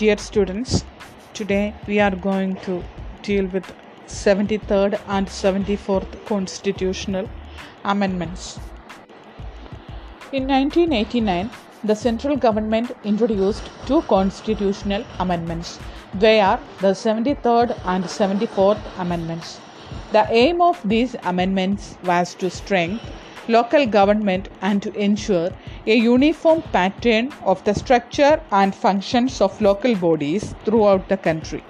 Dear students, today we are going to deal with 73rd and 74th constitutional amendments. In 1989, the central government introduced two constitutional amendments. They are the 73rd and 74th amendments. The aim of these amendments was to strengthen local government and to ensure a uniform pattern of the structure and functions of local bodies throughout the country.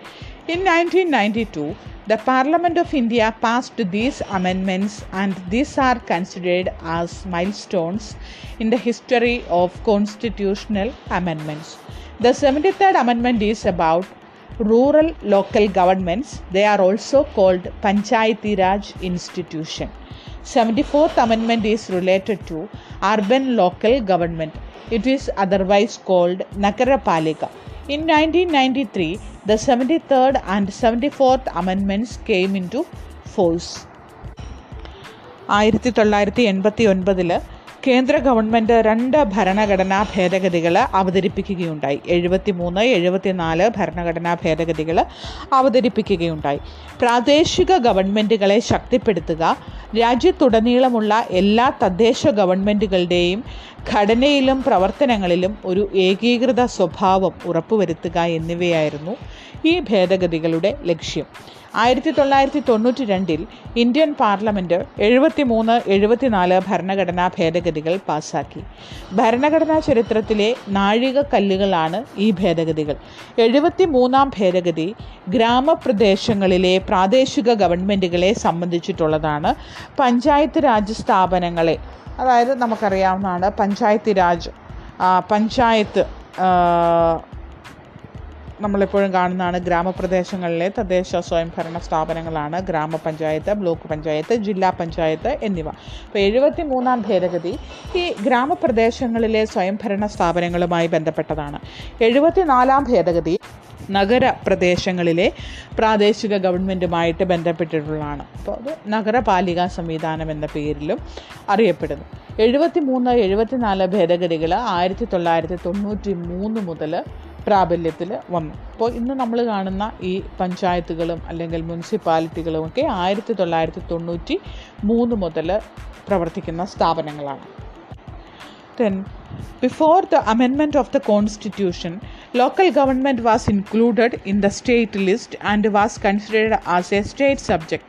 In 1992, the Parliament of India passed these amendments, and these are considered as milestones in the history of constitutional amendments. The 73rd Amendment is about rural local governments. They are also called Panchayati Raj institution. 74th Amendment is related to urban local government. It is otherwise called Nagarapalika. In 1993, the 73rd and 74th Amendments came into force. ആയിരത്തി തൊള്ളായിരത്തി എൺപത്തി ഒൻപതിൽ കേന്ദ്ര government രണ്ട് ഭരണഘടനാ ഭേദഗതികൾ അവതരിപ്പിക്കുകയുണ്ടായി. എഴുപത്തി മൂന്ന് എഴുപത്തിനാല് ഭരണഘടനാ ഭേദഗതികൾ അവതരിപ്പിക്കുകയുണ്ടായി. പ്രാദേശിക ഗവൺമെന്റുകളെ ശക്തിപ്പെടുത്തുക രാജ്യത്തുടനീളമുള്ള എല്ലാ തദ്ദേശ ഗവൺമെന്റുകളുടെയും ഘടനയിലും പ്രവർത്തനങ്ങളിലും ഒരു ഏകീകൃത സ്വഭാവം ഉറപ്പുവരുത്തുക എന്നിവയായിരുന്നു ഈ ഭേദഗതികളുടെ ലക്ഷ്യം. ആയിരത്തി തൊള്ളായിരത്തി തൊണ്ണൂറ്റി രണ്ടിൽ ഇന്ത്യൻ പാർലമെന്റ് എഴുപത്തി മൂന്ന് എഴുപത്തിനാല് ഭരണഘടനാ ഭേദഗതികൾ പാസാക്കി. ഭരണഘടനാ ചരിത്രത്തിലെ നാഴികക്കല്ലുകളാണ് ഈ ഭേദഗതികൾ. എഴുപത്തി മൂന്നാം ഭേദഗതി ഗ്രാമപ്രദേശങ്ങളിലെ പ്രാദേശിക ഗവൺമെന്റുകളെ സംബന്ധിച്ചിട്ടുള്ളതാണ്. പഞ്ചായത്ത് രാജ് സ്ഥാപനങ്ങളെ അതായത് നമുക്കറിയാവുന്നതാണ് പഞ്ചായത്ത് രാജ് പഞ്ചായത്ത് നമ്മളെപ്പോഴും കാണുന്നതാണ് ഗ്രാമപ്രദേശങ്ങളിലെ തദ്ദേശ സ്വയംഭരണ സ്ഥാപനങ്ങളാണ്. ഗ്രാമപഞ്ചായത്ത് ബ്ലോക്ക് പഞ്ചായത്ത് ജില്ലാ പഞ്ചായത്ത് എന്നിവ. അപ്പോൾ എഴുപത്തി മൂന്നാം ഭേദഗതി ഈ ഗ്രാമപ്രദേശങ്ങളിലെ സ്വയംഭരണ സ്ഥാപനങ്ങളുമായി ബന്ധപ്പെട്ടതാണ്. എഴുപത്തിനാലാം ഭേദഗതി നഗര പ്രദേശങ്ങളിലെ പ്രാദേശിക ഗവൺമെന്റുമായിട്ട് ബന്ധപ്പെട്ടിട്ടുള്ളതാണ്. അപ്പോൾ അത് നഗരപാലിക സംവിധാനം എന്ന പേരിലും അറിയപ്പെടുന്നു. എഴുപത്തി മൂന്ന് എഴുപത്തിനാല് ഭേദഗതികൾ ആയിരത്തി തൊള്ളായിരത്തി തൊണ്ണൂറ്റി മൂന്ന് മുതൽ പ്രാബല്യത്തിൽ വന്നു. അപ്പോൾ ഇന്ന് നമ്മൾ കാണുന്ന ഈ പഞ്ചായത്തുകളും അല്ലെങ്കിൽ മുനിസിപ്പാലിറ്റികളും ഒക്കെ ആയിരത്തി തൊള്ളായിരത്തി തൊണ്ണൂറ്റി മൂന്ന് മുതൽ പ്രവർത്തിക്കുന്ന സ്ഥാപനങ്ങളാണ്. before the amendment of the constitution, local government was included in the state list and was considered as a state subject.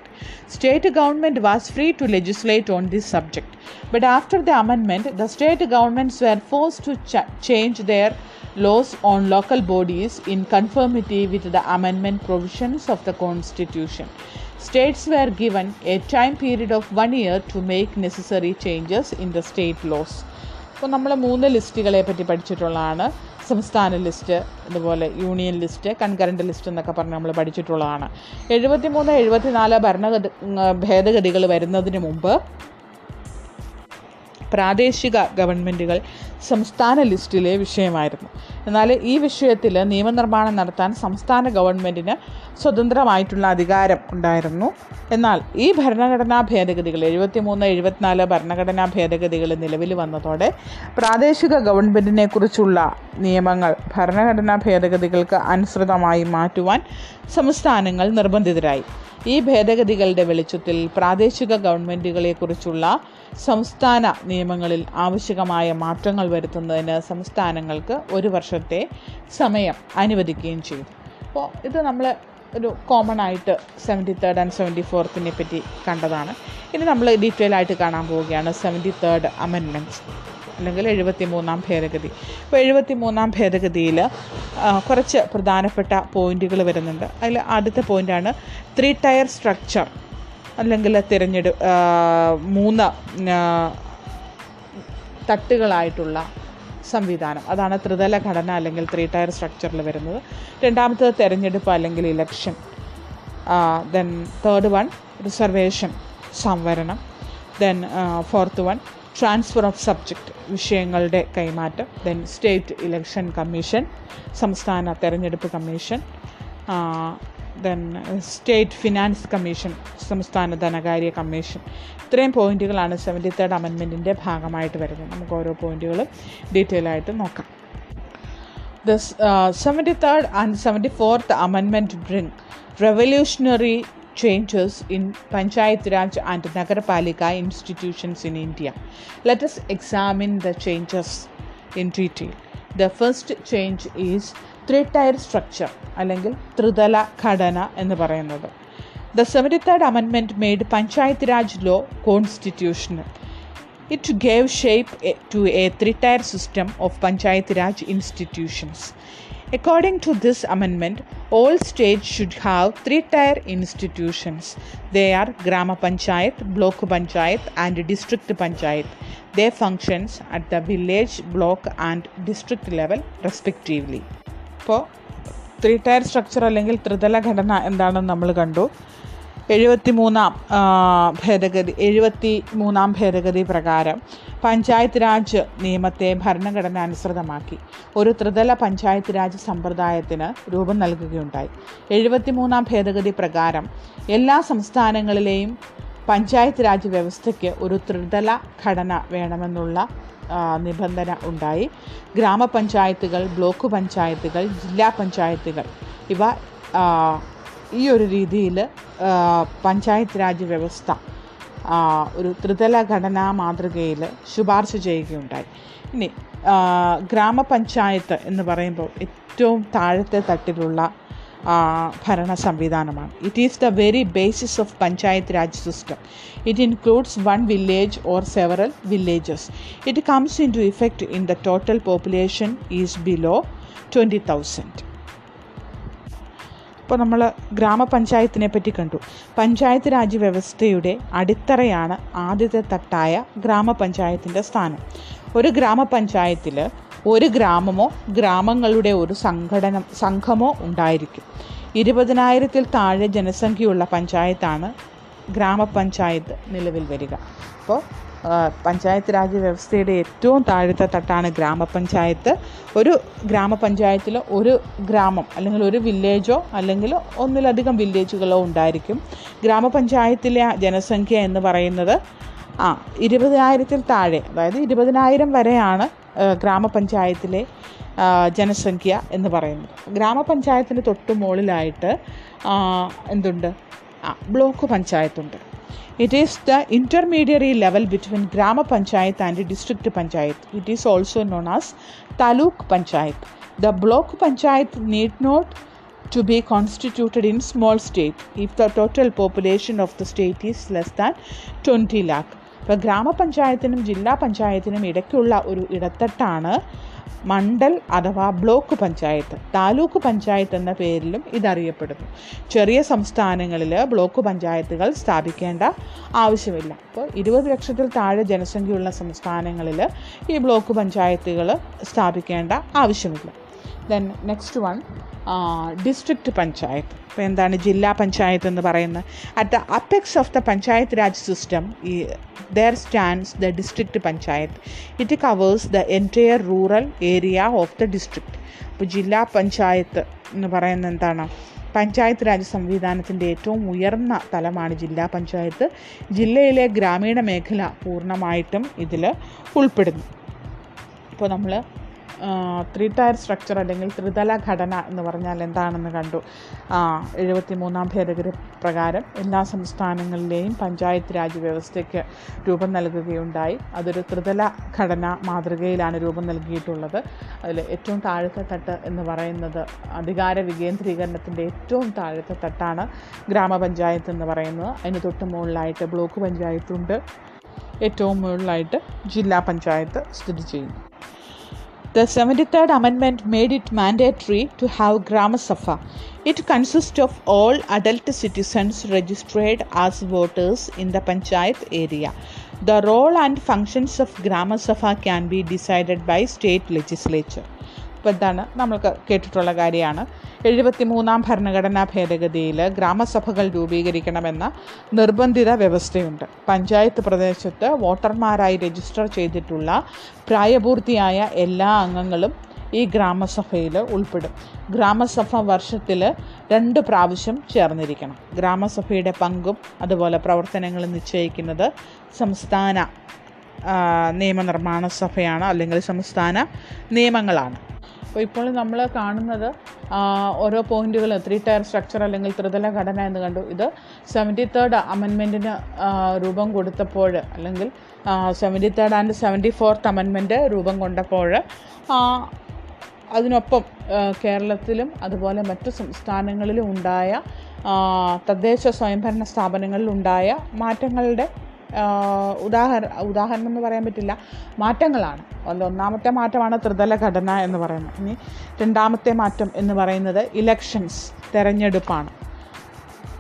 State government was free to legislate on this subject, but after the amendment, the state governments were forced to ch- change their laws on local bodies in conformity with the amendment provisions of the constitution. States were given a time period of one year to make necessary changes in the state laws. അപ്പോൾ നമ്മൾ മൂന്ന് ലിസ്റ്റുകളെ പറ്റി പഠിച്ചിട്ടുള്ളതാണ്. സംസ്ഥാന list അതുപോലെ union list concurrent list എന്നൊക്കെ പറഞ്ഞ് നമ്മൾ പഠിച്ചിട്ടുള്ളതാണ്. എഴുപത്തി മൂന്ന് എഴുപത്തിനാല് ഭരണഗതി ഭേദഗതികൾ വരുന്നതിന് മുമ്പ് പ്രാദേശിക ഗവൺമെന്റുകൾ സംസ്ഥാന ലിസ്റ്റിലെ വിഷയമായിരുന്നു. എന്നാൽ ഈ വിഷയത്തിൽ നിയമനിർമ്മാണം നടത്താൻ സംസ്ഥാന ഗവൺമെന്റിന് സ്വതന്ത്രമായിട്ടുള്ള അധികാരം ഉണ്ടായിരുന്നു. എന്നാൽ ഈ ഭരണഘടനാ ഭേദഗതികൾ എഴുപത്തി മൂന്ന് എഴുപത്തിനാല് ഭരണഘടനാ ഭേദഗതികൾ നിലവിൽ വന്നതോടെ പ്രാദേശിക ഗവൺമെന്റിനെ കുറിച്ചുള്ള നിയമങ്ങൾ ഭരണഘടനാ ഭേദഗതികൾക്ക് അനുസൃതമായി മാറ്റുവാൻ സംസ്ഥാനങ്ങൾ നിർബന്ധിതരായി. ഈ ഭേദഗതികളുടെ വെളിച്ചത്തിൽ പ്രാദേശിക ഗവൺമെന്റുകളെക്കുറിച്ചുള്ള സംസ്ഥാന നിയമങ്ങളിൽ ആവശ്യമായ മാറ്റങ്ങൾ വരുത്തുന്നതിന് സംസ്ഥാനങ്ങൾക്ക് ഒരു വർഷത്തെ സമയം അനുവദിക്കുകയും ചെയ്തു. അപ്പോൾ ഇത് നമ്മൾ ഒരു കോമൺ ആയിട്ട് സെവന്റി തേർഡ് ആൻഡ് സെവന്റി ഫോർത്തിനെ പറ്റി കണ്ടതാണ്. ഇനി നമ്മൾ ഡീറ്റെയിൽ ആയിട്ട് കാണാൻ പോവുകയാണ് സെവന്റി തേർഡ് അമെൻമെന്റ്സ് അല്ലെങ്കിൽ എഴുപത്തി മൂന്നാം ഭേദഗതി. അപ്പോൾ എഴുപത്തി മൂന്നാം ഭേദഗതിയിൽ കുറച്ച് പ്രധാനപ്പെട്ട പോയിന്റുകൾ വരുന്നുണ്ട്. അതിൽ ആദ്യത്തെ പോയിന്റാണ് ത്രീ ടയർ സ്ട്രക്ചർ അല്ലെങ്കിൽ തിരഞ്ഞെടു മൂന്ന് തട്ടുകളായിട്ടുള്ള സംവിധാനം. അതാണ് ത്രിതല ഘടന അല്ലെങ്കിൽ ത്രീ ടയർ സ്ട്രക്ചറിൽ വരുന്നത്. രണ്ടാമത്തത് തിരഞ്ഞെടുപ്പ് അല്ലെങ്കിൽ election. Then third one reservation സംവരണം. Then fourth one transfer of subject വിഷയങ്ങളുടെ കൈമാറ്റം ദെൻ സ്റ്റേറ്റ് ഇലക്ഷൻ കമ്മീഷൻ സംസ്ഥാന തെരഞ്ഞെടുപ്പ് commission then state finance commission സംസ്ഥാന ധനകാര്യ കമ്മീഷൻ ഇത്രയും പോയിന്റുകളാണ് സെവന്റി തേർഡ് അമെൻമെന്റിന്റെ ഭാഗമായിട്ട് വരുന്നത്. നമുക്ക് ഓരോ പോയിന്റുകളും ഡീറ്റെയിൽ ആയിട്ട് നോക്കാം. This uh, 73rd and 74th Amendment bring revolutionary changes in Panchayat Raj and Nagarpalika institutions in India. Let us examine the changes in detail. The first change is three tier structure അല്ലെങ്കിൽ ത്രിതല ഘടന എന്ന് പറയുന്നത് the seventy third അമെൻമെന്റ് made panchayat raj law constitutional it gave shape to a three tier system of panchayat raj institutions According to this amendment, all states should have three tier institutions. They are Grama Panchayat, Block Panchayat, and District Panchayat. Their functions at the village, block, and district level, respectively. ഇപ്പോൾ three tier structure അല്ലെങ്കിൽ ത്രിതല ഘടന എന്താണെന്ന് നമ്മൾ കണ്ടു എഴുപത്തി മൂന്നാം ഭേദഗതി എഴുപത്തി മൂന്നാം ഭേദഗതി പ്രകാരം പഞ്ചായത്ത് രാജ് നിയമത്തെ ഭരണഘടന അനുസൃതമാക്കി. ഒരു ത്രിതല പഞ്ചായത്ത് രാജ് സമ്പ്രദായത്തിന് രൂപം നൽകുകയുണ്ടായി. എഴുപത്തി മൂന്നാം ഭേദഗതി പ്രകാരം എല്ലാ സംസ്ഥാനങ്ങളിലെയും പഞ്ചായത്ത് രാജ് വ്യവസ്ഥയ്ക്ക് ഒരു ത്രിതല ഘടന വേണമെന്നുള്ള നിബന്ധന ഉണ്ടായി. ഗ്രാമപഞ്ചായത്തുകൾ ബ്ലോക്ക് പഞ്ചായത്തുകൾ ജില്ലാ പഞ്ചായത്തുകൾ ഇവ ഈ ഒരു രീതിയിൽ പഞ്ചായത്ത് രാജ് വ്യവസ്ഥ ഒരു ത്രിതല ഘടനാ മാതൃകയിൽ ശുപാർശ ചെയ്യുകയുണ്ടായി. ഇനി ഗ്രാമപഞ്ചായത്ത് എന്ന് പറയുമ്പോൾ ഏറ്റവും താഴത്തെ തട്ടിലുള്ള ഭരണ സംവിധാനമാണ്. It is the very basis of panchayat raj system it includes one village or several villages it comes into effect in the total population is below twenty thousand ഇപ്പോൾ നമ്മൾ ഗ്രാമപഞ്ചായത്തിനെ പറ്റി കണ്ടു. പഞ്ചായത്ത് രാജ് വ്യവസ്ഥയുടെ അടിത്തറയാണ് ആദ്യത്തെ തട്ടായ ഗ്രാമപഞ്ചായത്തിന്റെ സ്ഥാനം. ഒരു ഗ്രാമപഞ്ചായത്തിൽ ഒരു ഗ്രാമമോ ഗ്രാമങ്ങളുടെ ഒരു സംഘടന സംഘമോ ഉണ്ടായിരിക്കും. ഇരുപതിനായിരത്തിൽ താഴെ ജനസംഖ്യയുള്ള പഞ്ചായത്താണ് ഗ്രാമപഞ്ചായത്ത് നിലവിൽ വരിക. അപ്പോൾ പഞ്ചായത്ത് രാജ് വ്യവസ്ഥയുടെ ഏറ്റവും താഴത്തെ തട്ടാണ് ഗ്രാമപഞ്ചായത്ത്. ഒരു ഗ്രാമപഞ്ചായത്തിൽ ഒരു ഗ്രാമം അല്ലെങ്കിൽ ഒരു വില്ലേജോ അല്ലെങ്കിൽ ഒന്നിലധികം വില്ലേജുകളോ ഉണ്ടായിരിക്കും. ഗ്രാമപഞ്ചായത്തിലെ ജനസംഖ്യ എന്ന് പറയുന്നത് ആ ഇരുപതിനായിരത്തിൽ താഴെ അതായത് ഇരുപതിനായിരം വരെയാണ് ഗ്രാമപഞ്ചായത്തിലെ ജനസംഖ്യ എന്ന് പറയുന്നത്. ഗ്രാമപഞ്ചായത്തിന് തൊട്ട് മുകളിലായിട്ട് എന്തുണ്ട്? ആ ബ്ലോക്ക് പഞ്ചായത്തുണ്ട്. It is the intermediary level between grama panchayat and district panchayat it is also known as taluk panchayat the block panchayat need not to be constituted in small state. If the total population of the state is less than 20 lakh. ഇപ്പോൾ ഗ്രാമപഞ്ചായത്തിനും ജില്ലാ പഞ്ചായത്തിനും ഇടയ്ക്കുള്ള ഒരു ഇടത്തട്ടാണ് മണ്ഡൽ അഥവാ block panchayat taluk panchayat എന്ന പേരിലും ഇതറിയപ്പെടുന്നു. ചെറിയ സംസ്ഥാനങ്ങളിൽ block പഞ്ചായത്തുകൾ സ്ഥാപിക്കേണ്ട ആവശ്യമില്ല. അപ്പോൾ ഇരുപത് ലക്ഷത്തിൽ താഴെ ജനസംഖ്യയുള്ള സംസ്ഥാനങ്ങളിൽ ഈ ബ്ലോക്ക് പഞ്ചായത്തുകൾ സ്ഥാപിക്കേണ്ട ആവശ്യമില്ല. Then next one district panchayat. ഇപ്പോൾ എന്താണ് ജില്ലാ പഞ്ചായത്ത് എന്ന് പറയുന്നത്? At the apex of the panchayat raj system ഈ there stands the district panchayat. It covers the entire rural area of the district അപ്പോൾ ജില്ലാ പഞ്ചായത്ത് എന്ന് പറയുന്നത് എന്താണ്? പഞ്ചായത്ത് രാജ് സംവിധാനത്തിന്റെ ഏറ്റവും ഉയർന്ന തലമാണ് ജില്ലാ പഞ്ചായത്ത്. ജില്ലയിലെ ഗ്രാമീണ മേഖല പൂർണമായിട്ടും ഇതിൽ ഉൾപ്പെടുന്നു. ഇപ്പോൾ നമ്മൾ ത്രീ ടയർ സ്ട്രക്ചർ അല്ലെങ്കിൽ ത്രിതല ഘടന എന്ന് പറഞ്ഞാൽ എന്താണെന്ന് കണ്ടു. എഴുപത്തി മൂന്നാം ഭേദഗതി പ്രകാരം എല്ലാ സംസ്ഥാനങ്ങളിലെയും പഞ്ചായത്ത് രാജ് വ്യവസ്ഥയ്ക്ക് രൂപം നൽകുകയുണ്ടായി. അതൊരു ത്രിതല ഘടന മാതൃകയിലാണ് രൂപം നൽകിയിട്ടുള്ളത്. അതിൽ ഏറ്റവും താഴത്തെ തട്ട് എന്ന് പറയുന്നത് അധികാര വികേന്ദ്രീകരണത്തിന്റെ ഏറ്റവും താഴത്തെ തട്ടാണ് ഗ്രാമപഞ്ചായത്ത് എന്ന് പറയുന്നത്. അതിന് തൊട്ട് മുകളിലായിട്ട് ബ്ലോക്ക് പഞ്ചായത്തുണ്ട്. ഏറ്റവും മുകളിലായിട്ട് ജില്ലാ പഞ്ചായത്ത് സ്ഥിതി ചെയ്യുന്നു. The 73rd Amendment made it mandatory to have Grama Sabha. It consists of all adult citizens registered as voters in the Panchayat area. The role and functions of Grama Sabha can be decided by state legislature. എന്താണ് നമ്മൾക്ക് കേട്ടിട്ടുള്ള കാര്യമാണ്. എഴുപത്തി മൂന്നാം ഭരണഘടനാ ഭേദഗതിയിൽ ഗ്രാമസഭകൾ രൂപീകരിക്കണമെന്ന നിർബന്ധിത വ്യവസ്ഥയുണ്ട്. പഞ്ചായത്ത് പ്രദേശത്ത് വോട്ടർമാരായി രജിസ്റ്റർ ചെയ്തിട്ടുള്ള പ്രായപൂർത്തിയായ എല്ലാ അംഗങ്ങളും ഈ ഗ്രാമസഭയിൽ ഉൾപ്പെടും. ഗ്രാമസഭ വർഷത്തിൽ രണ്ട് പ്രാവശ്യം ചേർന്നിരിക്കണം. ഗ്രാമസഭയുടെ പങ്കും അതുപോലെ പ്രവർത്തനങ്ങളും നിശ്ചയിക്കുന്നത് സംസ്ഥാന നിയമനിർമ്മാണ സഭയാണ് അല്ലെങ്കിൽ സംസ്ഥാന നിയമങ്ങളാണ്. അപ്പോൾ ഇപ്പോൾ നമ്മൾ കാണുന്നത് ഓരോ പോയിന്റുകൾ ത്രീ ടയർ സ്ട്രക്ചർ അല്ലെങ്കിൽ ത്രിതല ഘടന എന്ന് കണ്ടു. ഇത് സെവന്റി തേർഡ് അമെൻമെന്റിന് രൂപം കൊടുത്തപ്പോൾ അല്ലെങ്കിൽ seventy third and seventy fourth അമെൻമെന്റ് രൂപം കൊണ്ടപ്പോൾ അതിനൊപ്പം കേരളത്തിലും അതുപോലെ മറ്റു സംസ്ഥാനങ്ങളിലും ഉണ്ടായ തദ്ദേശ സ്വയംഭരണ സ്ഥാപനങ്ങളിലുണ്ടായ മാറ്റങ്ങളുടെ ആ, ഉദാഹരണം എന്ന് പറയാൻ പറ്റില്ല മാറ്റങ്ങളാണ് അതിൽ ഒന്നാമത്തെ മാറ്റമാണ് ത്രിതല ഘടന എന്ന് പറയുന്നത് ഇനി രണ്ടാമത്തെ മാറ്റം എന്ന് പറയുന്നത് ഇലക്ഷൻസ് തെരഞ്ഞെടുപ്പാണ്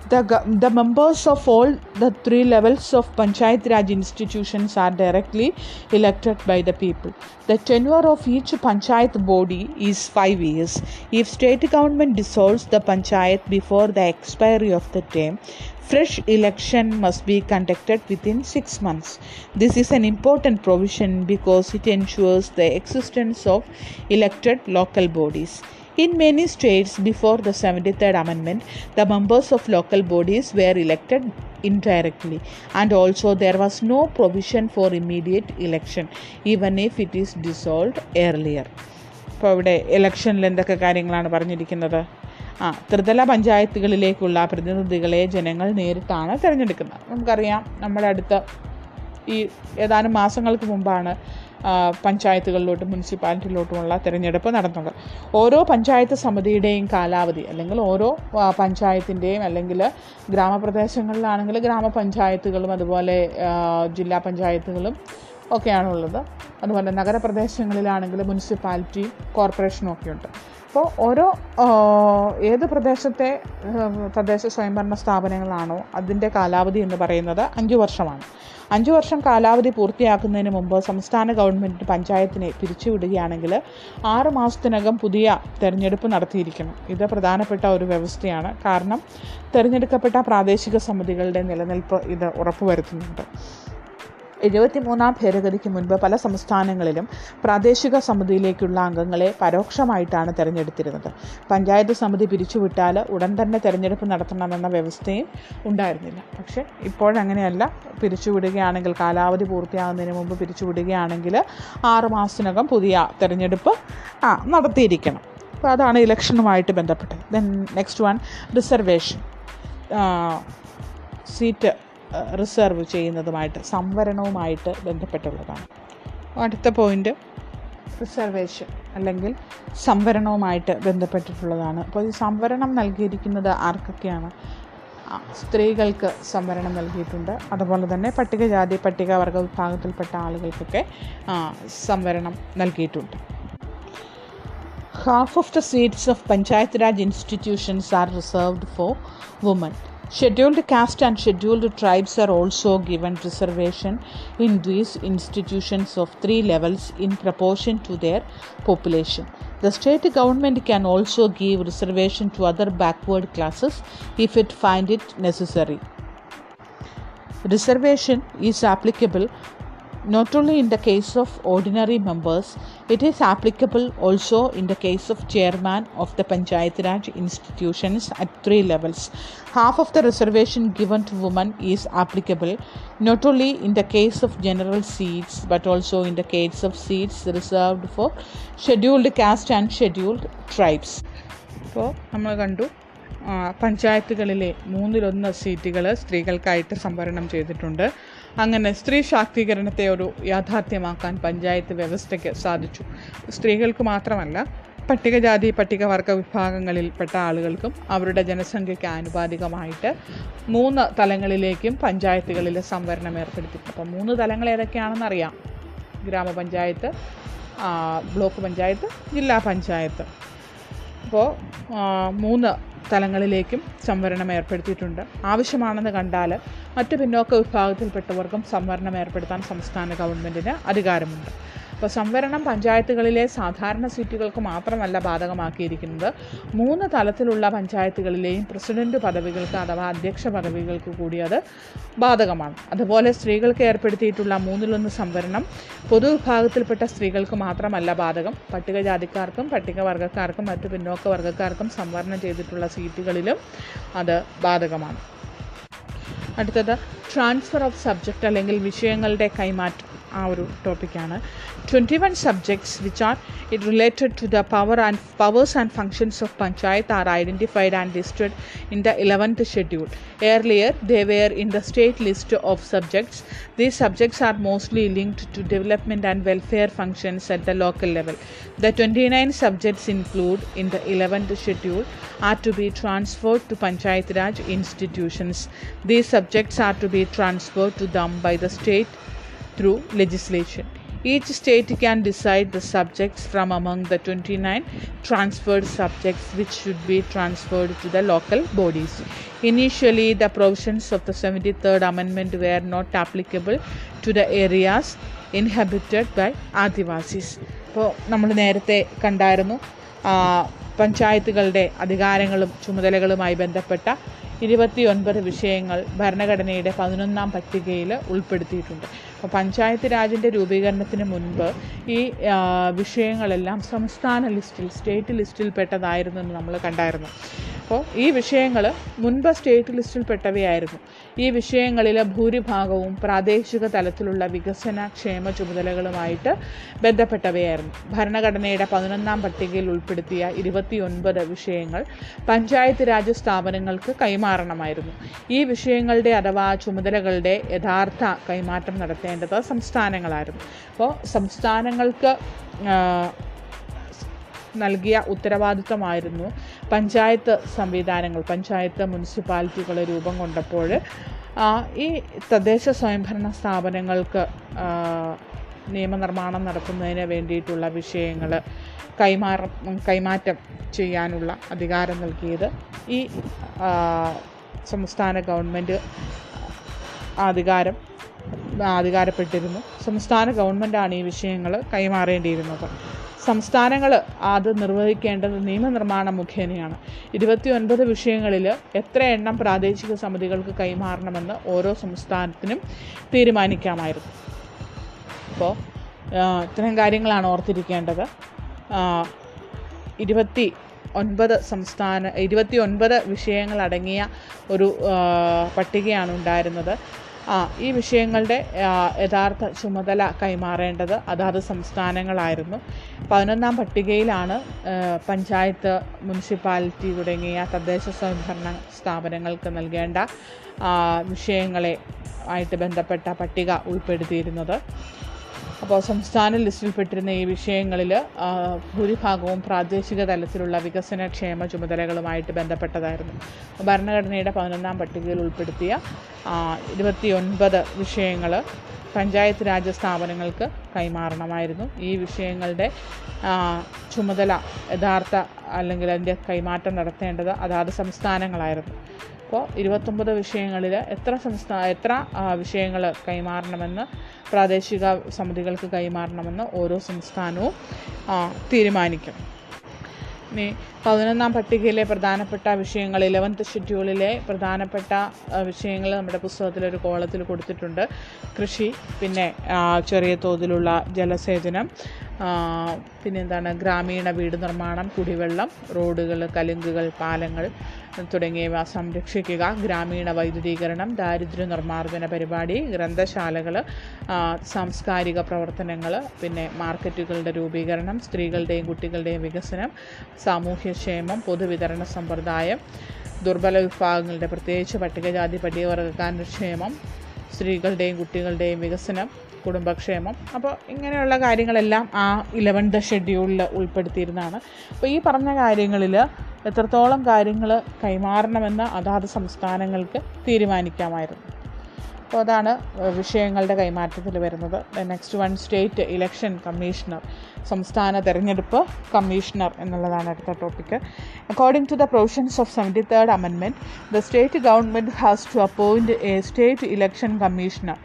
The, the members of all the three levels of Panchayat Raj institutions are directly elected by the people. The tenure of each Panchayat body is five years. If state government dissolves the Panchayat before the expiry of the term, fresh election must be conducted within six months. This is an important provision because it ensures the existence of elected local bodies. In many states before the 73rd Amendment, the members of local bodies were elected indirectly, and also there was no provision for immediate election, even if it is dissolved earlier. ഇപ്പോൾ ഇവിടെ ഇലക്ഷനിൽ എന്തൊക്കെ കാര്യങ്ങളാണ് പറഞ്ഞിരിക്കുന്നത് ആ ത്രിതല പഞ്ചായത്തുകളിലേക്കുള്ള പ്രതിനിധികളെ ജനങ്ങൾ നേരിട്ടാണ് തിരഞ്ഞെടുക്കുന്നത്. നമുക്കറിയാം നമ്മുടെ അടുത്ത ഈ ഏതാനും മാസങ്ങൾക്ക് മുമ്പാണ് പഞ്ചായത്തുകളിലോട്ട് മുനിസിപ്പാലിറ്റിയിലോട്ടുമുള്ള തിരഞ്ഞെടുപ്പ് നടന്നത്. ഓരോ പഞ്ചായത്ത് സമിതിയുടെയും കാലാവധി അല്ലെങ്കിൽ ഓരോ പഞ്ചായത്തിന്റെയും അല്ലെങ്കിൽ ഗ്രാമപ്രദേശങ്ങളിലാണെങ്കിൽ ഗ്രാമപഞ്ചായത്തുകളും അതുപോലെ ജില്ലാ പഞ്ചായത്തുകളും ഒക്കെയാണുള്ളത്. അതുപോലെ നഗരപ്രദേശങ്ങളിലാണെങ്കിൽ മുനിസിപ്പാലിറ്റിയും കോർപ്പറേഷനും ഒക്കെ ഉണ്ട് അപ്പോൾ ഓരോ ഏത് പ്രദേശത്തെ തദ്ദേശ സ്വയംഭരണ സ്ഥാപനങ്ങളാണോ അതിന്റെ കാലാവധി എന്ന് പറയുന്നത് അഞ്ച് വർഷമാണ്. അഞ്ച് വർഷം കാലാവധി പൂർത്തിയാക്കുന്നതിന് മുമ്പ് സംസ്ഥാന ഗവൺമെന്റ് പഞ്ചായത്തിനെ പിരിച്ചുവിടുകയാണെങ്കിൽ ആറ് മാസത്തിനകം പുതിയ തെരഞ്ഞെടുപ്പ് നടത്തിയിരിക്കണം. ഇത് പ്രധാനപ്പെട്ട ഒരു വ്യവസ്ഥയാണ്. കാരണം തിരഞ്ഞെടുക്കപ്പെട്ട പ്രാദേശിക സമിതികളുടെ നിലനിൽപ്പ് ഇത് ഉറപ്പുവരുത്തുന്നുണ്ട്. എഴുപത്തിമൂന്നാം ഭേദഗതിക്ക് മുൻപ് പല സംസ്ഥാനങ്ങളിലും പ്രാദേശിക സമിതിയിലേക്കുള്ള അംഗങ്ങളെ പരോക്ഷമായിട്ടാണ് തിരഞ്ഞെടുത്തിരുന്നത്. പഞ്ചായത്ത് സമിതി പിരിച്ചുവിട്ടാൽ ഉടൻ തന്നെ തിരഞ്ഞെടുപ്പ് നടത്തണമെന്ന വ്യവസ്ഥയും ഉണ്ടായിരുന്നില്ല. പക്ഷേ ഇപ്പോഴങ്ങനെയല്ല പിരിച്ചുവിടുകയാണെങ്കിൽ കാലാവധി പൂർത്തിയാകുന്നതിന് മുമ്പ് പിരിച്ചുവിടുകയാണെങ്കിൽ ആറ് മാസത്തിനകം പുതിയ തിരഞ്ഞെടുപ്പ് ആ നടത്തിയിരിക്കണം. അപ്പോൾ അതാണ് ഇലക്ഷനുമായിട്ട് ബന്ധപ്പെട്ടത്. Then next one reservation seat reserve ചെയ്യുന്നതുമായിട്ട് സംവരണവുമായിട്ട് ബന്ധപ്പെട്ടുള്ളതാണ്. അടുത്ത പോയിന്റ്. റിസർവേഷൻ അല്ലെങ്കിൽ സംവരണവുമായിട്ട് ബന്ധപ്പെട്ടിട്ടുള്ളതാണ്. അപ്പോൾ ഈ സംവരണം നൽകിയിരിക്കുന്നത് ആർക്കൊക്കെയാണ്? സ്ത്രീകൾക്ക് സംവരണം നൽകിയിട്ടുണ്ട്. അതുപോലെ തന്നെ പട്ടികജാതി പട്ടികവർഗ വിഭാഗത്തിൽപ്പെട്ട ആളുകൾക്കൊക്കെ സംവരണം നൽകിയിട്ടുണ്ട്. Half of the seats of panchayat raj institutions are reserved for women. Scheduled caste and scheduled tribes are also given reservation in these institutions of three levels in proportion to their population. The state government can also give reservation to other backward classes if it find it necessary. Reservation is applicable not only in the case of ordinary members, it is applicable also in the case of chairman of the Panchayat Raj institutions at three levels. Half of the reservation given to women is applicable not only in the case of general seats but also in the case of seats reserved for scheduled caste and scheduled tribes. ഇപ്പോൾ നമ്മൾ കണ്ടു പഞ്ചായത്തുകളിലെ മൂന്നിലൊന്ന് സീറ്റുകൾ സ്ത്രീകൾക്കായിട്ട് സംവരണം ചെയ്തിട്ടുണ്ട് അങ്ങനെ സ്ത്രീ ശാക്തീകരണത്തെ ഒരു യാഥാർത്ഥ്യമാക്കാൻ പഞ്ചായത്ത് വ്യവസ്ഥയ്ക്ക് സാധിച്ചു. സ്ത്രീകൾക്ക് മാത്രമല്ല പട്ടികജാതി പട്ടികവർഗ വിഭാഗങ്ങളിൽപ്പെട്ട ആളുകൾക്കും അവരുടെ ജനസംഖ്യയ്ക്ക് ആനുപാതികമായിട്ട് മൂന്ന് തലങ്ങളിലേക്കും പഞ്ചായത്തുകളിൽ സംവരണം ഏർപ്പെടുത്തി. അപ്പോൾ മൂന്ന് തലങ്ങൾ ഏതൊക്കെയാണെന്ന് അറിയാം. ഗ്രാമപഞ്ചായത്ത് ബ്ലോക്ക് പഞ്ചായത്ത് ജില്ലാ പഞ്ചായത്ത്. അപ്പോൾ മൂന്ന് തലങ്ങളിലേക്കും സംവരണം ഏർപ്പെടുത്തിയിട്ടുണ്ട്. ആവശ്യമാണെന്ന് കണ്ടാൽ മറ്റ് പിന്നോക്ക വിഭാഗത്തിൽപ്പെട്ടവർക്കും സംവരണം ഏർപ്പെടുത്താൻ സംസ്ഥാന ഗവൺമെന്റിന് അധികാരമുണ്ട്. അപ്പോൾ സംവരണം പഞ്ചായത്തുകളിലെ സാധാരണ സീറ്റുകൾക്ക് മാത്രമല്ല ബാധകമാക്കിയിരിക്കുന്നത്. മൂന്ന് തലത്തിലുള്ള പഞ്ചായത്തുകളിലെയും പ്രസിഡന്റ് പദവികൾക്ക് അഥവാ അധ്യക്ഷ പദവികൾക്ക് കൂടി അത് ബാധകമാണ്. അതുപോലെ സ്ത്രീകൾക്ക് ഏർപ്പെടുത്തിയിട്ടുള്ള മൂന്നിലൊന്ന് സംവരണം പൊതുവിഭാഗത്തിൽപ്പെട്ട സ്ത്രീകൾക്ക് മാത്രമല്ല ബാധകം. പട്ടികജാതിക്കാർക്കും പട്ടികവർഗക്കാർക്കും മറ്റ് പിന്നോക്ക വർഗക്കാർക്കും സംവരണം ചെയ്തിട്ടുള്ള സീറ്റുകളിലും അത് ബാധകമാണ്. അടുത്തത് ട്രാൻസ്ഫർ ഓഫ് സബ്ജക്റ്റ് അല്ലെങ്കിൽ വിഷയങ്ങളുടെ കൈമാറ്റം. ആ ഒരു ടോപ്പിക്കാണ് twenty one subjects which are it related to the power and powers and functions of panchayat are identified and listed in the eleventh schedule earlier they were in the state list of subjects these subjects are mostly linked to development and welfare functions at the local level the 29 subjects include in the 11th schedule are to be transferred to panchayat raj institutions these subjects are to be transferred to them by the state through legislation each state can decide the subjects from among the 29 transferred subjects which should be transferred to the local bodies. Initially, the provisions of the 73rd Amendment were not applicable to the areas inhabited by Adivasis. ഇപ്പോൾ നമ്മൾ നേരത്തെ കണ്ടായിരുന്നു പഞ്ചായത്തുകളുടെ അധികാരങ്ങളും ചുമതലകളുമായി ബന്ധപ്പെട്ട ഇരുപത്തി ഒൻപത് വിഷയങ്ങൾ ഭരണഘടനയുടെ പതിനൊന്നാം പട്ടികയിൽ ഉൾപ്പെടുത്തിയിട്ടുണ്ട്. അപ്പോൾ പഞ്ചായത്ത് രാജിന്റെ രൂപീകരണത്തിന് മുൻപ് ഈ വിഷയങ്ങളെല്ലാം സംസ്ഥാന ലിസ്റ്റിൽ സ്റ്റേറ്റ് ലിസ്റ്റിൽ പെട്ടതായിരുന്നു എന്ന് നമ്മൾ കണ്ടായിരുന്നു. അപ്പോൾ ഈ വിഷയങ്ങൾ മുൻപ് സ്റ്റേറ്റ് ലിസ്റ്റിൽ പെട്ടവയായിരുന്നു. ഈ വിഷയങ്ങളിൽ ഭൂരിഭാഗവും പ്രാദേശിക തലത്തിലുള്ള വികസന ക്ഷേമ ചുമതലകളുമായിട്ട് ബന്ധപ്പെട്ടവയായിരുന്നു. ഭരണഘടനയുടെ പതിനൊന്നാം പട്ടികയിൽ ഉൾപ്പെടുത്തിയ ഇരുപത്തിയൊൻപത് വിഷയങ്ങൾ പഞ്ചായത്ത് രാജ് സ്ഥാപനങ്ങൾക്ക് കൈമാറണമായിരുന്നു. ഈ വിഷയങ്ങളുടെ അഥവാ ചുമതലകളുടെ യഥാർത്ഥ കൈമാറ്റം നടത്തേണ്ടത് സംസ്ഥാനങ്ങളായിരുന്നു. അപ്പോൾ സംസ്ഥാനങ്ങൾക്ക് നൽകിയ ഉത്തരവാദിത്തമായിരുന്നു പഞ്ചായത്ത് സംവിധാനങ്ങൾ പഞ്ചായത്ത് മുനിസിപ്പാലിറ്റികൾ രൂപം കൊണ്ടപ്പോൾ ഈ തദ്ദേശ സ്വയംഭരണ സ്ഥാപനങ്ങൾക്ക് നിയമനിർമ്മാണം നടത്തുന്നതിന് വേണ്ടിയിട്ടുള്ള വിഷയങ്ങൾ കൈമാറ കൈമാറ്റം ചെയ്യാനുള്ള അധികാരം നൽകിയത് ഈ സംസ്ഥാന ഗവൺമെന്റ് അധികാരം അധികാരപ്പെട്ടിരുന്നു. സംസ്ഥാന ഗവൺമെന്റാണ് ഈ വിഷയങ്ങൾ കൈമാറേണ്ടിയിരുന്നത്. സംസ്ഥാനങ്ങൾ അത് നിർവഹിക്കേണ്ടത് നിയമനിർമ്മാണം മുഖേനയാണ്. ഇരുപത്തി ഒൻപത് വിഷയങ്ങളിൽ എത്ര എണ്ണം പ്രാദേശിക സമിതികൾക്ക് കൈമാറണമെന്ന് ഓരോ സംസ്ഥാനത്തിനും തീരുമാനിക്കാമായിരുന്നു. അപ്പോൾ ഇത്തരം കാര്യങ്ങളാണ് ഓർത്തിരിക്കേണ്ടത്. ഇരുപത്തി ഒൻപത് സംസ്ഥാന ഇരുപത്തി ഒൻപത് വിഷയങ്ങളടങ്ങിയ ഒരു പട്ടികയാണ് ഉണ്ടായിരുന്നത്. ഈ വിഷയങ്ങളുടെ യഥാർത്ഥ ചുമതല കൈമാറേണ്ടത് അതാത് സംസ്ഥാനങ്ങളായിരുന്നു. പതിനൊന്നാം പട്ടികയിലാണ് പഞ്ചായത്ത് മുനിസിപ്പാലിറ്റി തുടങ്ങിയ തദ്ദേശ സ്വയംഭരണ സ്ഥാപനങ്ങൾക്ക് നൽകേണ്ട വിഷയങ്ങളെ ആയിട്ട് ബന്ധപ്പെട്ട പട്ടിക ഉൾപ്പെടുത്തിയിരുന്നത്. അപ്പോൾ സംസ്ഥാന ലിസ്റ്റിൽപ്പെട്ടിരുന്ന ഈ വിഷയങ്ങളിൽ ഭൂരിഭാഗവും പ്രാദേശിക തലത്തിലുള്ള വികസന ക്ഷേമ ചുമതലകളുമായിട്ട് ബന്ധപ്പെട്ടതായിരുന്നു. ഭരണഘടനയുടെ പതിനൊന്നാം പട്ടികയിൽ ഉൾപ്പെടുത്തിയ ഇരുപത്തിയൊൻപത് വിഷയങ്ങൾ പഞ്ചായത്ത് രാജ് സ്ഥാപനങ്ങൾക്ക് കൈമാറണമായിരുന്നു. ഈ വിഷയങ്ങളുടെ ചുമതല യഥാർത്ഥ അല്ലെങ്കിൽ അതിന്റെ കൈമാറ്റം നടത്തേണ്ടത് അതാത് സംസ്ഥാനങ്ങളായിരുന്നു. അപ്പോൾ ഇരുപത്തൊമ്പത് വിഷയങ്ങളിൽ എത്ര സംസ്ഥാന എത്ര വിഷയങ്ങൾ കൈമാറണമെന്ന് പ്രാദേശിക സമിതികൾക്ക് കൈമാറണമെന്ന് ഓരോ സംസ്ഥാനവും തീരുമാനിക്കും. ഇനി പതിനൊന്നാം പട്ടികയിലെ പ്രധാനപ്പെട്ട വിഷയങ്ങൾ ഇലവൻത്ത് ഷെഡ്യൂളിലെ പ്രധാനപ്പെട്ട വിഷയങ്ങൾ നമ്മുടെ പുസ്തകത്തിൽ ഒരു കോളത്തിൽ കൊടുത്തിട്ടുണ്ട്. കൃഷി പിന്നെ ചെറിയ തോതിലുള്ള ജലസേചനം പിന്നെന്താണ് ഗ്രാമീണ വീട് നിർമ്മാണം കുടിവെള്ളം റോഡുകൾ കലുങ്കുകൾ പാലങ്ങൾ തുടങ്ങിയവ സംരക്ഷിക്കുക. ഗ്രാമീണ വൈദ്യുതീകരണം ദാരിദ്ര്യ നിർമ്മാർജന പരിപാടി ഗ്രന്ഥശാലകൾ സാംസ്കാരിക പ്രവർത്തനങ്ങൾ പിന്നെ മാർക്കറ്റുകളുടെ രൂപീകരണം സ്ത്രീകളുടെയും കുട്ടികളുടെയും വികസനം സാമൂഹ്യക്ഷേമം പൊതുവിതരണ സമ്പ്രദായം ദുർബല വിഭാഗങ്ങളുടെ പ്രത്യേകിച്ച് പട്ടികജാതി പട്ടികവർഗക്കാരുടെ ക്ഷേമം സ്ത്രീകളുടെയും കുട്ടികളുടെയും വികസനം കുടുംബക്ഷേമം. അപ്പോൾ ഇങ്ങനെയുള്ള കാര്യങ്ങളെല്ലാം ആ ഇലവൻത് ഷെഡ്യൂളിൽ ഉൾപ്പെടുത്തിയിരുന്നതാണ്. അപ്പോൾ ഈ പറഞ്ഞ കാര്യങ്ങളിൽ എത്രത്തോളം കാര്യങ്ങൾ കൈമാറണമെന്ന് അതാത് സംസ്ഥാനങ്ങൾക്ക് തീരുമാനിക്കാമായിരുന്നു. അപ്പോൾ അതാണ് വിഷയങ്ങളുടെ കൈമാറ്റത്തിൽ വരുന്നത്. Next one state election commissioner സംസ്ഥാന തെരഞ്ഞെടുപ്പ് കമ്മീഷണർ എന്നുള്ളതാണ് അടുത്ത topic according to the provisions of seventy third അമെൻമെന്റ് the state government has to appoint a state election commissioner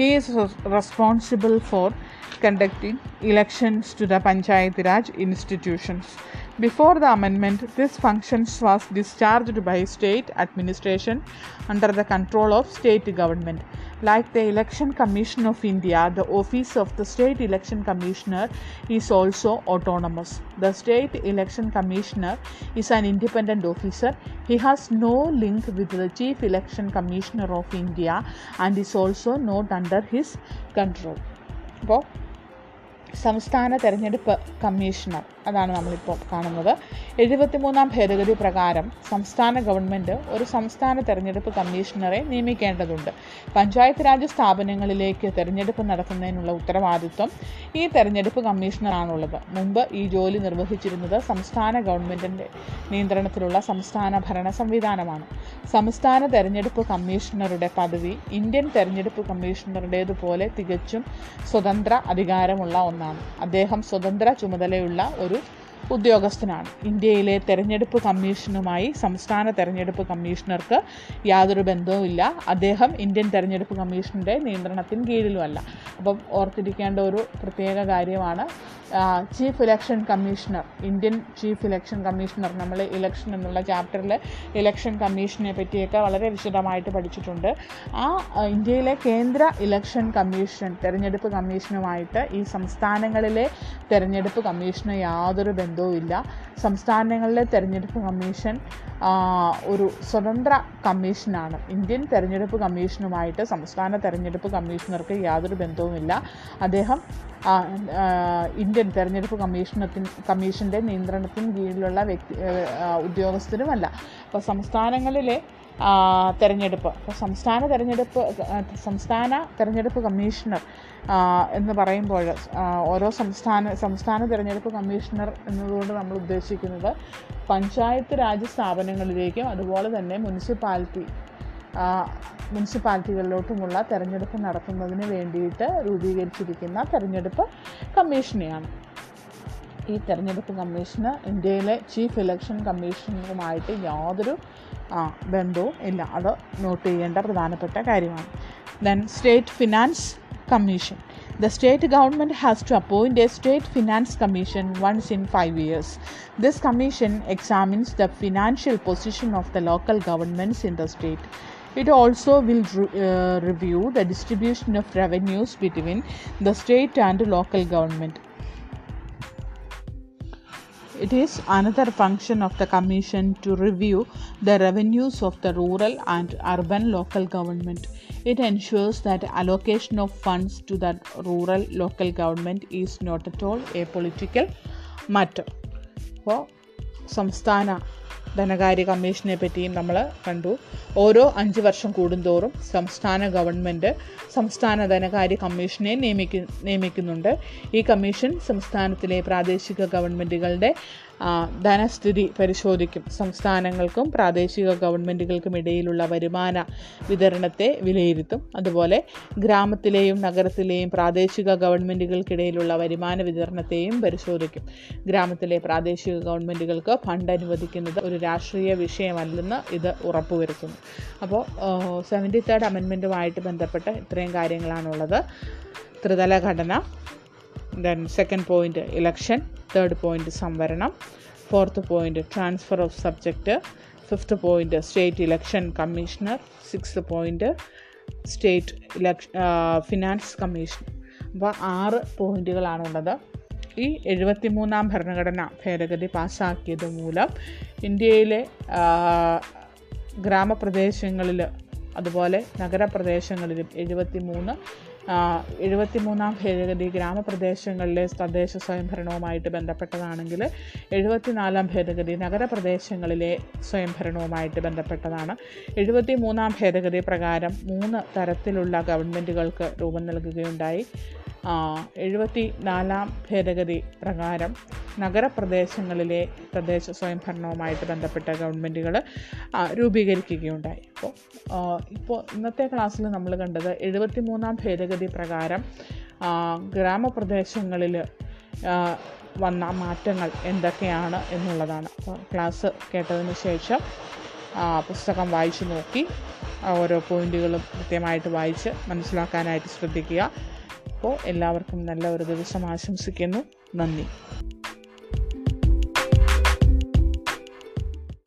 He is responsible for conducting elections to the Panchayat Raj institutions. Before the amendment, this functions was discharged by state administration under the control of state government. Like the Election Commission of India, the office of the State Election Commissioner is also autonomous. The State Election Commissioner is an independent officer. He has no link with the Chief Election Commissioner of India and is also not under his control. അപ്പോൾ സംസ്ഥാന തെരഞ്ഞെടുപ്പ് commissioner. അതാണ് നമ്മളിപ്പോൾ കാണുന്നത്. എഴുപത്തിമൂന്നാം ഭേദഗതി പ്രകാരം സംസ്ഥാന government ഒരു സംസ്ഥാന തെരഞ്ഞെടുപ്പ് കമ്മീഷണറെ നിയമിക്കേണ്ടതുണ്ട്. പഞ്ചായത്ത് രാജ് സ്ഥാപനങ്ങളിലേക്ക് തെരഞ്ഞെടുപ്പ് നടത്തുന്നതിനുള്ള ഉത്തരവാദിത്വം ഈ തെരഞ്ഞെടുപ്പ് കമ്മീഷണറാണുള്ളത്. മുമ്പ് ഈ ജോലി നിർവഹിച്ചിരുന്നത് സംസ്ഥാന ഗവൺമെന്റിന്റെ നിയന്ത്രണത്തിലുള്ള സംസ്ഥാന ഭരണ സംവിധാനമാണ്. സംസ്ഥാന തെരഞ്ഞെടുപ്പ് കമ്മീഷണറുടെ പദവി ഇന്ത്യൻ തെരഞ്ഞെടുപ്പ് കമ്മീഷണറുടേതുപോലെ തികച്ചും സ്വതന്ത്ര അധികാരമുള്ള ഒന്നാണ് അദ്ദേഹം സ്വതന്ത്ര ചുമതലയുള്ള ഒരു ഉദ്യോഗസ്ഥനാണ്. ഇന്ത്യയിലെ തെരഞ്ഞെടുപ്പ് കമ്മീഷനുമായി സംസ്ഥാന തെരഞ്ഞെടുപ്പ് കമ്മീഷണർക്ക് യാതൊരു ബന്ധവുമില്ല. അദ്ദേഹം ഇന്ത്യൻ തെരഞ്ഞെടുപ്പ് കമ്മീഷന്റെ നിയന്ത്രണത്തിന് കീഴിലുമല്ല. അപ്പം ഓർത്തിരിക്കേണ്ട ഒരു പ്രത്യേക കാര്യമാണ് chief election commissioner Indian chief election commissioner നമ്മൾ ഇലക്ഷൻ എന്നുള്ള ചാപ്റ്ററിൽ ഇലക്ഷൻ കമ്മീഷനെ പറ്റിയൊക്കെ വളരെ വിശദമായിട്ട് പഠിച്ചിട്ടുണ്ട്. ആ ഇന്ത്യയിലെ കേന്ദ്ര ഇലക്ഷൻ കമ്മീഷൻ തെരഞ്ഞെടുപ്പ് കമ്മീഷനുമായിട്ട് ഈ സംസ്ഥാനങ്ങളിലെ തെരഞ്ഞെടുപ്പ് കമ്മീഷന് യാതൊരു ബന്ധവുമില്ല. സംസ്ഥാനങ്ങളിലെ തെരഞ്ഞെടുപ്പ് കമ്മീഷൻ ഒരു സ്വതന്ത്ര കമ്മീഷനാണ്. ഇന്ത്യൻ തെരഞ്ഞെടുപ്പ് കമ്മീഷനുമായിട്ട് സംസ്ഥാന തെരഞ്ഞെടുപ്പ് കമ്മീഷണർക്ക് യാതൊരു ബന്ധവുമില്ല. അദ്ദേഹം ഇന്ത്യൻ തെരഞ്ഞെടുപ്പ് കമ്മീഷണത്തിന് കമ്മീഷന്റെ നിയന്ത്രണത്തിന് കീഴിലുള്ള വ്യക്തി ഉദ്യോഗസ്ഥരുമല്ല. അപ്പോൾ സംസ്ഥാനങ്ങളിലെ തെരഞ്ഞെടുപ്പ്. അപ്പോൾ സംസ്ഥാന തെരഞ്ഞെടുപ്പ് സംസ്ഥാന തെരഞ്ഞെടുപ്പ് കമ്മീഷണർ എന്ന് പറയുമ്പോൾ ഓരോ സംസ്ഥാന സംസ്ഥാന തെരഞ്ഞെടുപ്പ് കമ്മീഷണർ എന്നതുകൊണ്ട് നമ്മൾ ഉദ്ദേശിക്കുന്നത് പഞ്ചായത്ത് രാജ് സ്ഥാപനങ്ങളിലേക്കും അതുപോലെ തന്നെ മുനിസിപ്പാലിറ്റി മുനിസിപ്പാലിറ്റികളിലോട്ടുമുള്ള തെരഞ്ഞെടുപ്പ് നടത്തുന്നതിന് വേണ്ടിയിട്ട് രൂപീകരിച്ചിരിക്കുന്ന തെരഞ്ഞെടുപ്പ് കമ്മീഷനെയാണ്. ഈ തെരഞ്ഞെടുപ്പ് കമ്മീഷന് ഇന്ത്യയിലെ ചീഫ് ഇലക്ഷൻ കമ്മീഷണറുമായിട്ട് യാതൊരു ബന്ധവും ഇല്ല അത് നോട്ട് ചെയ്യേണ്ട പ്രധാനപ്പെട്ട കാര്യമാണ് then state finance commission state government has to appoint a state finance commission once in five years. This commission examines the financial position of the local governments in the state. It also will re- uh, review the distribution of revenues between the state and local. It is another function of the Commission to review the revenues of the rural and urban local government. It ensures that allocation of funds to that rural local government is not at all a political matter. അപ്പോൾ സംസ്ഥാന ധനകാര്യ കമ്മീഷനെ പറ്റിയും നമ്മൾ കണ്ടു. ഓരോ അഞ്ച് വർഷം കൂടുന്തോറും സംസ്ഥാന ഗവൺമെന്റ് സംസ്ഥാന ധനകാര്യ കമ്മീഷനെ നിയമിക്കു നിയമിക്കുന്നുണ്ട്. ഈ കമ്മീഷൻ സംസ്ഥാനത്തിലെ പ്രാദേശിക ഗവൺമെന്റുകളുടെ ധനസ്ഥിതി പരിശോധിക്കും. സംസ്ഥാനങ്ങൾക്കും പ്രാദേശിക ഗവൺമെന്റുകൾക്കും ഇടയിലുള്ള വരുമാന വിതരണത്തെ വിലയിരുത്തും. അതുപോലെ ഗ്രാമത്തിലെയും നഗരത്തിലെയും പ്രാദേശിക ഗവൺമെന്റുകൾക്കിടയിലുള്ള വരുമാന വിതരണത്തെയും പരിശോധിക്കും. ഗ്രാമത്തിലെ പ്രാദേശിക ഗവൺമെന്റുകൾക്ക് ഫണ്ട് അനുവദിക്കുന്നത് ഒരു രാഷ്ട്രീയ വിഷയമല്ലെന്ന് ഇത് ഉറപ്പുവരുത്തുന്നു. അപ്പോൾ സെവന്റി തേർഡ് അമെൻമെന്റുമായിട്ട് ബന്ധപ്പെട്ട് ഇത്രയും കാര്യങ്ങളാണുള്ളത്. ത്രിതല ഘടന then second point election third point സംവരണം. Fourth point transfer of subject fifth point state election commissioner sixth point state election finance commission അപ്പോൾ ആറ് പോയിന്റുകളാണുള്ളത് ഈ എഴുപത്തിമൂന്നാം ഭരണഘടന ഭേദഗതി പാസ്സാക്കിയത് മൂലം ഇന്ത്യയിലെ ഗ്രാമപ്രദേശങ്ങളിൽ അതുപോലെ നഗരപ്രദേശങ്ങളിലും എഴുപത്തി മൂന്ന് എഴുപത്തിമൂന്നാം ഭേദഗതി ഗ്രാമപ്രദേശങ്ങളിലെ തദ്ദേശ സ്വയംഭരണവുമായിട്ട് ബന്ധപ്പെട്ടതാണെങ്കിൽ എഴുപത്തിനാലാം ഭേദഗതി നഗരപ്രദേശങ്ങളിലെ സ്വയംഭരണവുമായിട്ട് ബന്ധപ്പെട്ടതാണ്. എഴുപത്തി മൂന്നാം ഭേദഗതി പ്രകാരം മൂന്ന് തരത്തിലുള്ള ഗവൺമെന്റുകൾക്ക് രൂപം നൽകുകയുണ്ടായി. എഴുപത്തി നാലാം ഭേദഗതി പ്രകാരം നഗരപ്രദേശങ്ങളിലെ തദ്ദേശ സ്വയംഭരണവുമായിട്ട് ബന്ധപ്പെട്ട ഗവൺമെന്റുകൾ രൂപീകരിക്കുകയുണ്ടായി. അപ്പോൾ ഇപ്പോൾ ഇന്നത്തെ ക്ലാസ്സിൽ നമ്മൾ കണ്ടത് എഴുപത്തി മൂന്നാം ഭേദഗതി പ്രകാരം ഗ്രാമപ്രദേശങ്ങളിൽ വന്ന മാറ്റങ്ങൾ എന്തൊക്കെയാണ് എന്നുള്ളതാണ്. അപ്പോൾ ക്ലാസ് കേട്ടതിന് ശേഷം പുസ്തകം വായിച്ചു നോക്കി ഓരോ പോയിന്റുകളും കൃത്യമായിട്ട് വായിച്ച് മനസ്സിലാക്കാനായിട്ട് ശ്രദ്ധിക്കുക. അപ്പോൾ എല്ലാവർക്കും നല്ല ഒരു ദിവസം ആശംസിക്കുന്നു. നന്ദി.